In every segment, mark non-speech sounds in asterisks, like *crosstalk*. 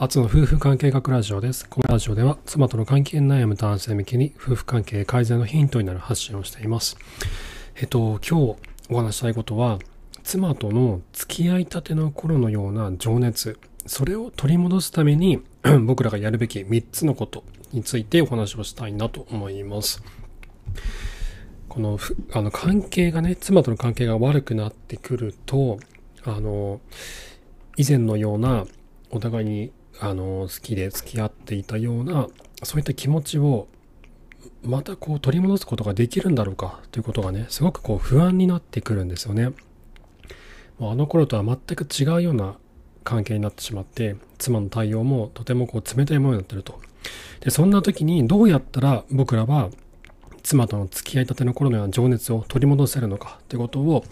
初の夫婦関係学ラジオです。このラジオでは妻との関係に悩む男性向けに夫婦関係改善のヒントになる発信をしています。えっと、今日お話したいことは、妻との付き合いたての頃のような情熱、それを取り戻すために *clears throat* 僕らがやるべき3つのことについてお話をしたいなと思います。この、あの、関係がね、妻との関係が悪くなってくると、あの、以前のようなお互いにあの好きで付き合っていたようなそういった気持ちをまたこう取り戻すことができるんだろうかということがねすごくこう不安になってくるんですよね。もうあの頃とは全く違うような関係になってしまって妻の対応もとてもこう冷たいものになってると。でそんな時にどうやったら僕らは妻との付き合いたての頃のような情熱を取り戻せるのかということを、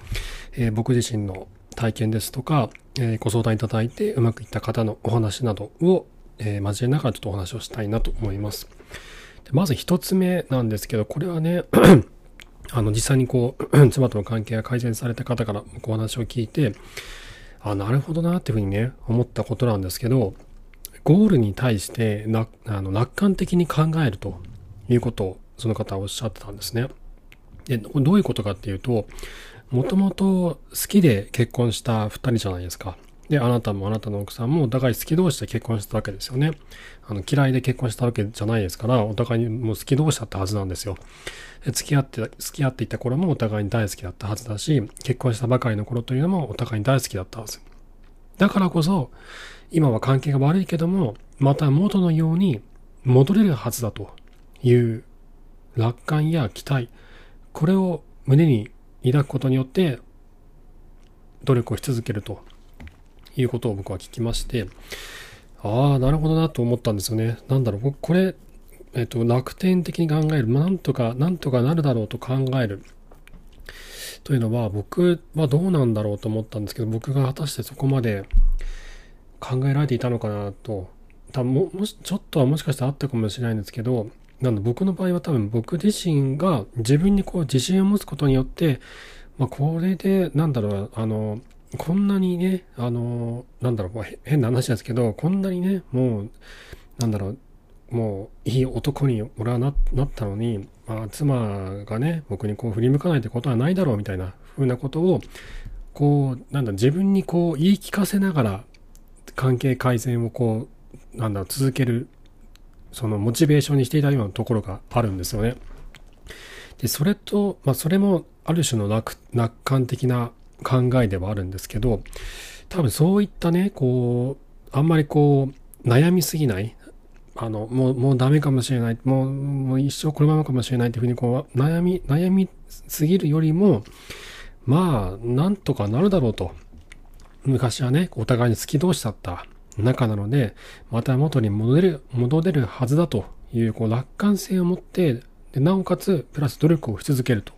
えー、僕自身の体験ですとか、え、ご相談いただいてうまくいった方のお話などを、え、交えながらちょっとお話をしたいなと思います。でまず一つ目なんですけど、これはね、*clears throat* あの、実際にこう、*clears throat* 妻との関係が改善された方からお話を聞いて、あ、なるほどなっていうふうにね、思ったことなんですけど、ゴールに対してな、あの、楽観的に考えるということを、その方はおっしゃってたんですね。で、どういうことかっていうと、もともと好きで結婚した二人じゃないですか。で、あなたもあなたの奥さんもお互い好き同士で結婚したわけですよね。あの、嫌いで結婚したわけじゃないですから、お互いにもう好き同士だったはずなんですよ。で付き合って、付き合っていた頃もお互いに大好きだったはずだし、結婚したばかりの頃というのもお互いに大好きだったはず。だからこそ、今は関係が悪いけども、また元のように戻れるはずだという楽観や期待、これを胸に抱くことによって努力をし続けるということを僕は聞きまして、ああ、なるほどなと思ったんですよね。なんだろう、これ、えっと、楽天的に考える、なんとか、なんとかなるだろうと考える。というのは、僕はどうなんだろうと思ったんですけど、僕が果たしてそこまで考えられていたのかなと、多分も、もし、ちょっとはもしかしたらあったかもしれないんですけど、なんで僕の場合は多分僕自身が自分にこう自信を持つことによって、まあこれで、なんだろう、あの、こんなにね、あの、なんだろう、変な話ですけど、こんなにね、もう、なんだろう、もういい男に俺はなったのに、まあ、妻がね、僕にこう振り向かないってことはないだろうみたいな風なことを、こう、なんだ、自分にこう言い聞かせながら関係改善をこう、なんだ、続けるそのモチベーションにしていたようなところがあるんですよね。で、それと、まあ、それもある種の楽楽観的な考えではあるんですけど、多分そういったね、こう、あんまりこう、悩みすぎない、あの、もう、もうダメかもしれない、もう、もう一生このままかもしれないっていうふうにこう、悩み、悩みすぎるよりも、まあ、なんとかなるだろうと。昔はね、お互いに好き同士だった中なので、また元に戻れる、戻れるはずだという、こう、楽観性を持って、でなおかつ、プラス努力をし続けると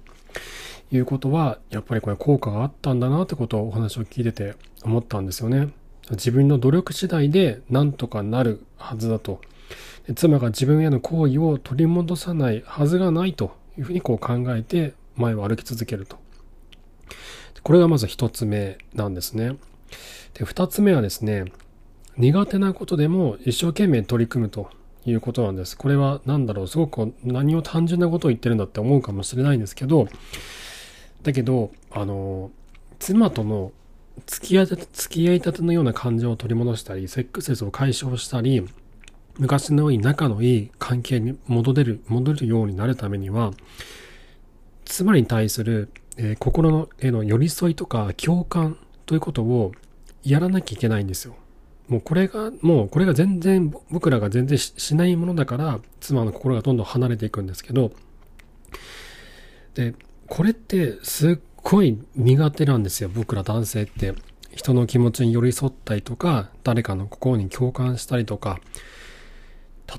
いうことは、やっぱりこれ効果があったんだなってことをお話を聞いてて思ったんですよね。自分の努力次第で何とかなるはずだと。妻が自分への行為を取り戻さないはずがないというふうにこう考えて前を歩き続けると。これがまず一つ目なんですね。で、二つ目はですね、苦手なことでも一生懸命取り組むということなんです。これは何だろう、すごく何を単純なことを言ってるんだって思うかもしれないんですけど、だけど、あの、妻との付き合い付き合いたてのような感情を取り戻したり、セックスレスを解消したり、昔のように仲のいい関係に戻れる、戻れるようになるためには、妻に対する、えー、心への寄り添いとか共感ということをやらなきゃいけないんですよ。もうこれが、もうこれが全然、僕らが全然しないものだから、妻の心がどんどん離れていくんですけど、で、これってすっごい苦手なんですよ、僕ら男性って。人の気持ちに寄り添ったりとか、誰かの心に共感したりとか、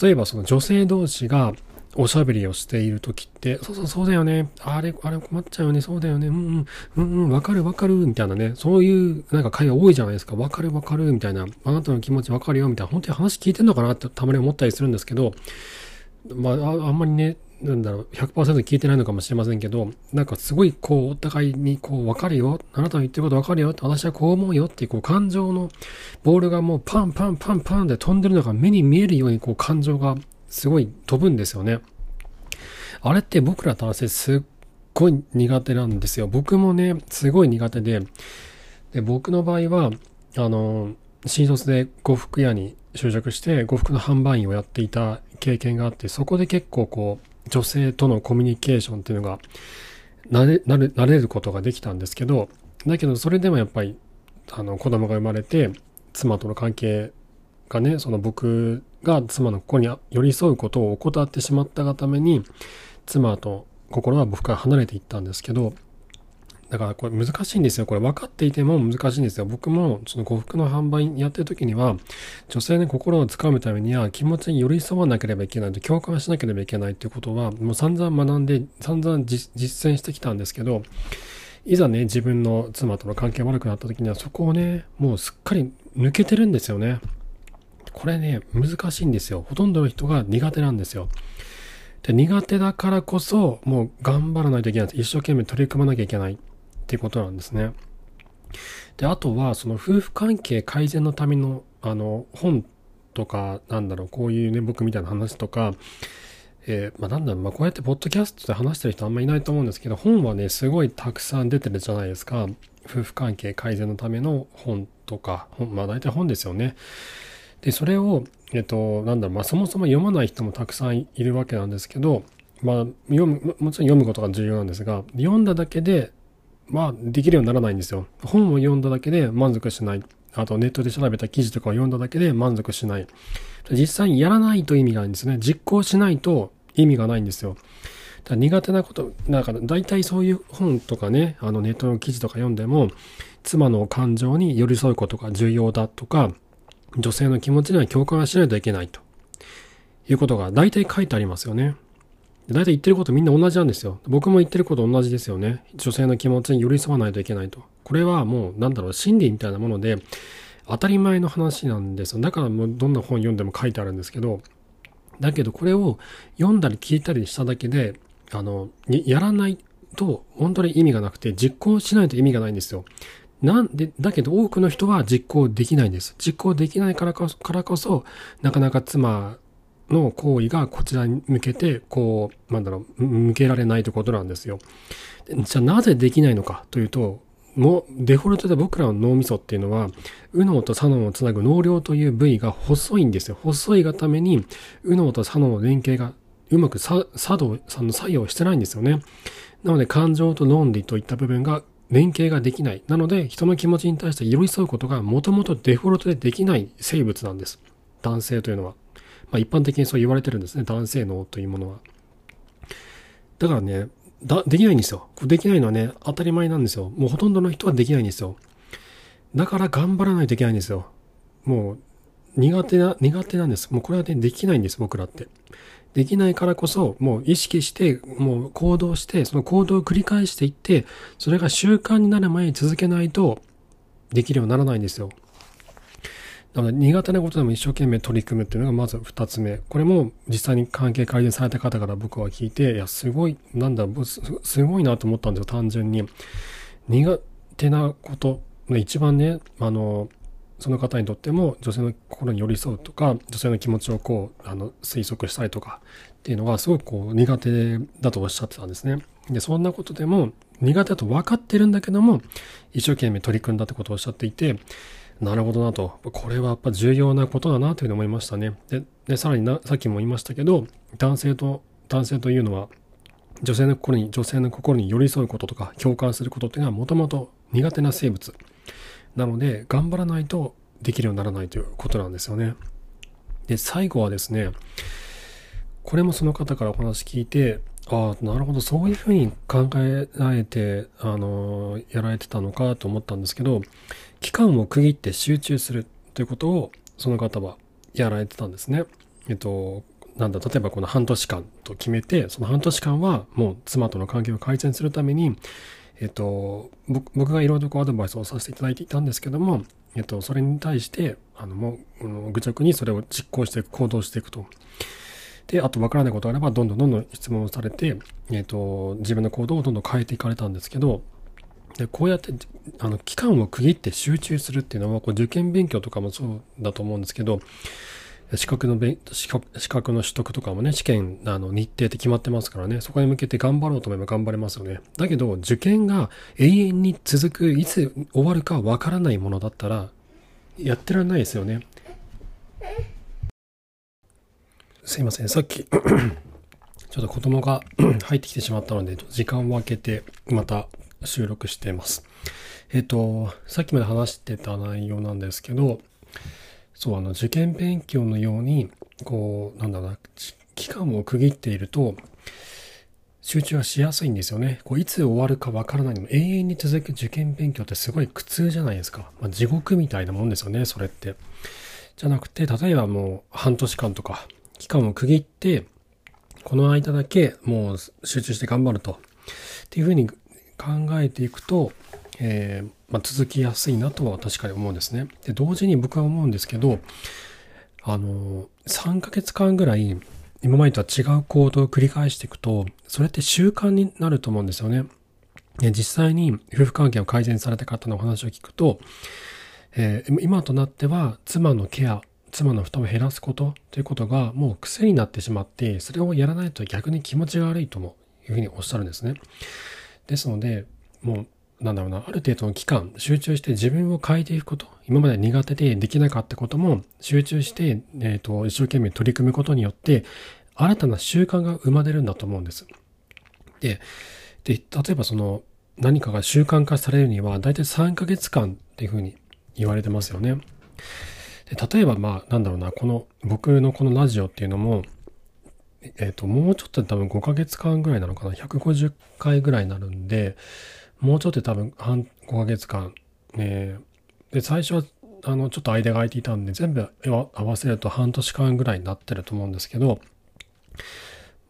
例えばその女性同士がおしゃべりをしている時って、そうそうそうだよね。あれ、あれ困っちゃうよね。そうだよね。うんうん、うんうん、わかるわかる。みたいなね。そういうなんか会話多いじゃないですか。わかるわかる。みたいな。あなたの気持ちわかるよ。みたいな。本当に話聞いてんのかなってたまに思ったりするんですけど、まあ、あんまりね、なんだろう、100%聞いてないのかもしれませんけど、なんかすごいこう、お互いにこう、わかるよ。あなたの言ってることわかるよ。私はこう思うよっていうこう、感情のボールがもうパンパンパンパンで飛んでるのが目に見えるようにこう、感情がすごい飛ぶんですよね。あれって僕ら男性すっごい苦手なんですよ。僕もね、すごい苦手で、で、僕の場合は、あの、新卒で呉服屋に就職して、呉服の販売員をやっていた経験があって、そこで結構こう、女性とのコミュニケーションっていうのが、慣れ、慣れ、慣れることができたんですけど、だけどそれでもやっぱり、あの、子供が生まれて、妻との関係がね、その僕が妻の心に寄り添うことを怠ってしまったがために、妻と心は僕から離れていったんですけど、だからこれ難しいんですよ。これ分かっていても難しいんですよ。僕もその呉服の販売やってる時には、女性の心をつかむためには気持ちに寄り添わなければいけないと、共感しなければいけないっていうことは、もう散々学んで、散々実践してきたんですけど、いざね、自分の妻との関係悪くなった時には、そこをね、もうすっかり抜けてるんですよね。これね、難しいんですよ。ほとんどの人が苦手なんですよ。で苦手だからこそ、もう頑張らないといけない。一生懸命取り組まなきゃいけないっていうことなんですね。で、あとは、その夫婦関係改善のための、あの、本とか、なんだろう、こういうね、僕みたいな話とか、えー、まあ、なんだろう、まあ、こうやってポッドキャストで話してる人あんまいないと思うんですけど、本はね、すごいたくさん出てるじゃないですか。夫婦関係改善のための本とか、まあ、大体本ですよね。で、それを、えっと、なんだろう、まあ、そもそも読まない人もたくさんいるわけなんですけど、まあ、読む、もちろん読むことが重要なんですが、読んだだけで、まあ、できるようにならないんですよ。本を読んだだけで満足しない。あと、ネットで調べた記事とかを読んだだけで満足しない。実際にやらないと意味がないんですね。実行しないと意味がないんですよ。苦手なこと、なんか大体そういう本とかね、あのネットの記事とか読んでも、妻の感情に寄り添うことが重要だとか、女性の気持ちには共感しないといけないということが大体書いてありますよね。大体言ってることみんな同じなんですよ。僕も言ってること同じですよね。女性の気持ちに寄り添わないといけないと。これはもうなんだろう、心理みたいなもので当たり前の話なんですよ。だからもうどんな本読んでも書いてあるんですけど、だけどこれを読んだり聞いたりしただけで、あの、やらないと本当に意味がなくて実行しないと意味がないんですよ。なんで、だけど多くの人は実行できないんです。実行できないからこそ、からこそなかなか妻の行為がこちらに向けて、こう、なんだろう、向けられないということなんですよ。じゃあなぜできないのかというと、もうデフォルトで僕らの脳みそっていうのは、右脳と左脳をつなぐ脳梁という部位が細いんですよ。細いがために、右脳と左脳の連携がうまく作動、作用してないんですよね。なので感情と論理といった部分が連携ができない。なので、人の気持ちに対して寄り添うことがもともとデフォルトでできない生物なんです。男性というのは。まあ一般的にそう言われてるんですね。男性脳というものは。だからね、だ、できないんですよ。できないのはね、当たり前なんですよ。もうほとんどの人はできないんですよ。だから頑張らないといけないんですよ。もう、苦手な、苦手なんです。もうこれはね、できないんです、僕らって。できないからこそ、もう意識して、もう行動して、その行動を繰り返していって、それが習慣になる前に続けないと、できるようにならないんですよ。なので苦手なことでも一生懸命取り組むっていうのがまず二つ目。これも実際に関係改善された方から僕は聞いて、いや、すごい、なんだ、すごいなと思ったんですよ、単純に。苦手なこと、一番ね、あの、その方にとっても女性の心に寄り添うとか、女性の気持ちをこう、あの、推測したりとかっていうのがすごくこう苦手だとおっしゃってたんですね。で、そんなことでも苦手だと分かってるんだけども、一生懸命取り組んだってことをおっしゃっていて、なるほどなと。これはやっぱ重要なことだなというふうに思いましたね。で、でさらにな、さっきも言いましたけど、男性と、男性というのは、女性の心に、女性の心に寄り添うこととか、共感することっていうのはもともと苦手な生物。なので、頑張らないとできるようにならないということなんですよね。で、最後はですね、これもその方からお話聞いて、ああ、なるほど、そういうふうに考えられて、あの、やられてたのかと思ったんですけど、期間を区切って集中するということを、その方はやられてたんですね。えっと、なんだ、例えばこの半年間と決めて、その半年間はもう妻との関係を改善するために、えっと、僕がいろいろとアドバイスをさせていただいていたんですけども、えっと、それに対して、あの、もう、愚直にそれを実行していく、行動していくと。で、あと分からないことがあれば、どんどんどんどん質問をされて、えっ、と、自分の行動をどんどん変えていかれたんですけど、でこうやってあの期間を区切って集中するっていうのはこう受験勉強とかもそうだと思うんですけど資格の勉資格資格の取得とかもね試験あの日程って決まってますからね。そこに向けて頑張ろうと思えば頑張れますよね。だけど受験が永遠に続くいつ終わるかわからないものだったらやってられないですよね。すいません。さっき *coughs* ちょっと子供が *coughs* 入ってきてしまったので時間を空けてまた収録しています。えっ、と、さっきまで話してた内容なんですけど、そう、あの、受験勉強のように、こう、なんだろうな、期間を区切っていると、集中はしやすいんですよね。こういつ終わるかわからないのも永遠に続く受験勉強ってすごい苦痛じゃないですか。まあ、地獄みたいなもんですよね、それって。じゃなくて、例えばもう半年間とか、期間を区切って、この間だけもう集中して頑張ると。っていうふうに考えていくと、えー、まあ、続きやすいなとは確かに思うんですね。で、同時に僕は思うんですけど、あの、3ヶ月間ぐらい今までとは違う行動を繰り返していくと、それって習慣になると思うんですよね。実際に夫婦関係を改善された方のお話を聞くと、えー、今となっては妻のケア、妻の負担を減らすことということがもう癖になってしまって、それをやらないと逆に気持ちが悪いともいうふうにおっしゃるんですね。ですので、もう、なんだろうな、ある程度の期間、集中して自分を変えていくこと、今まで苦手でできなかったことも、集中して、えっ、ー、と、一生懸命取り組むことによって、新たな習慣が生まれるんだと思うんです。で、で、例えばその、何かが習慣化されるには、だいたい3ヶ月間っていうふうに言われてますよね。で例えば、まあ、なんだろうな、この、僕のこのラジオっていうのも、えっ、ー、と、もうちょっと多分5ヶ月間ぐらいなのかな。150回ぐらいになるんで、もうちょっと多分半、5ヶ月間、ね、で、最初は、あの、ちょっと間が空いていたんで、全部合わせると半年間ぐらいになってると思うんですけど、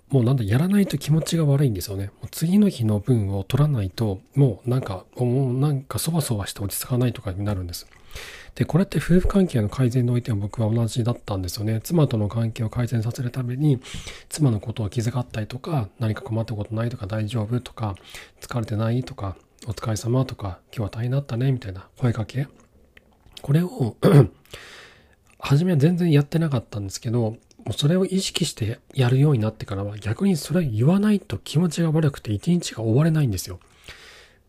もうなんだ、やらないと気持ちが悪いんですよね。もう次の日の分を取らないと、もうなんか、もうなんかそわそわして落ち着かないとかになるんです。で、これって夫婦関係の改善においては僕は同じだったんですよね。妻との関係を改善させるために、妻のことを気遣ったりとか、何か困ったことないとか大丈夫とか、疲れてないとか、お疲れ様とか、今日は大変だったねみたいな声かけ。これを *clears throat* 初めは全然やってなかったんですけど、もうそれを意識してやるようになってからは逆にそれ言わないと気持ちが悪くて一日が終われないんですよ。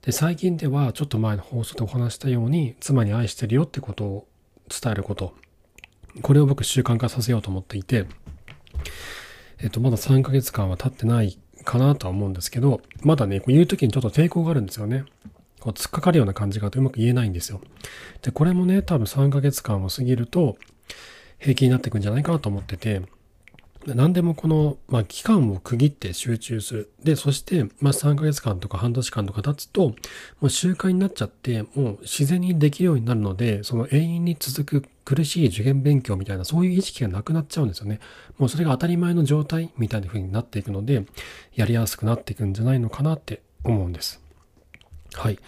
で、最近ではちょっと前の放送でお話したように、妻に愛してるよってことを伝えること。これを僕習慣化させようと思っていて、えっと、まだ3ヶ月間は経ってないかなとは思うんですけど、まだね、こう言う時にちょっと抵抗があるんですよね。こう突っかかるような感じがうまく言えないんですよ。で、これもね、多分3ヶ月間を過ぎると、平気になっていくんじゃないかなと思ってて、何でもこの、まあ、期間を区切って集中する。で、そして、まあ、3ヶ月間とか半年間とか経つと、もう習慣になっちゃって、もう自然にできるようになるので、その永遠に続く苦しい受験勉強みたいな、そういう意識がなくなっちゃうんですよね。もうそれが当たり前の状態みたいな風になっていくので、やりやすくなっていくんじゃないのかなって思うんです。はい。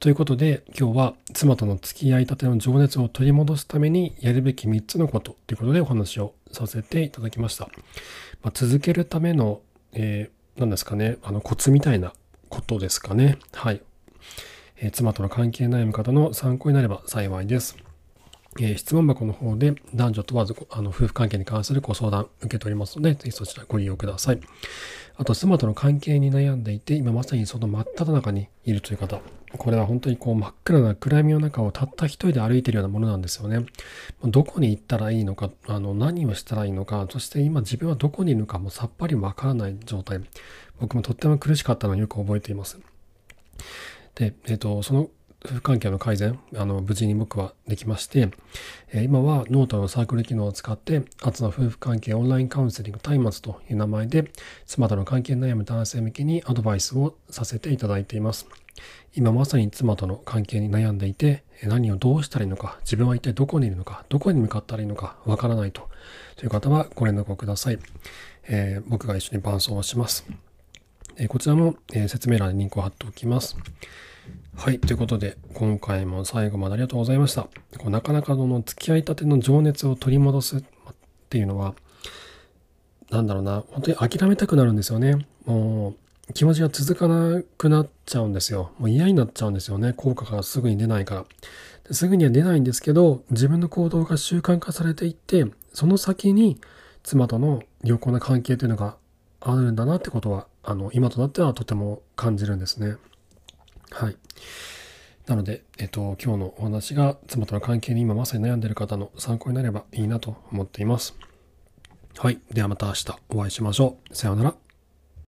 ということで、今日は妻との付き合いたての情熱を取り戻すためにやるべき3つのことということでお話をさせていただきました。まあ、続けるための、えー、何ですかね、あのコツみたいなことですかね。はい。えー、妻との関係悩む方の参考になれば幸いです。えー、質問箱の方で男女問わずあの夫婦関係に関するご相談受けておりますので、ぜひそちらご利用ください。あと、妻との関係に悩んでいて、今まさにその真っ只中にいるという方、これは本当にこう真っ暗な暗闇の中をたった一人で歩いているようなものなんですよね。どこに行ったらいいのか、あの何をしたらいいのか、そして今自分はどこにいるのかもさっぱりわからない状態。僕もとっても苦しかったのをよく覚えています。で、えっ、ー、と、その夫婦関係の改善、あの、無事に僕はできまして、えー、今はノートのサークル機能を使って、初の夫婦関係オンラインカウンセリング松明という名前で、妻との関係悩む男性向けにアドバイスをさせていただいています。今まさに妻との関係に悩んでいて、何をどうしたらいいのか、自分は一体どこにいるのか、どこに向かったらいいのか、わからないと。という方はご連絡をください。えー、僕が一緒に伴走をします。えー、こちらも、えー、説明欄にリンクを貼っておきます。はい。ということで、今回も最後までありがとうございました。こうなかなかの付き合いたての情熱を取り戻すっていうのは、なんだろうな、本当に諦めたくなるんですよね。もう、気持ちが続かなくなっちゃうんですよ。もう嫌になっちゃうんですよね。効果がすぐに出ないから。すぐには出ないんですけど、自分の行動が習慣化されていって、その先に妻との良好な関係というのがあるんだなってことは、あの、今となってはとても感じるんですね。はい。なので、えっと、今日のお話が妻との関係に今まさに悩んでいる方の参考になればいいなと思っています。はい。ではまた明日お会いしましょう。さようなら。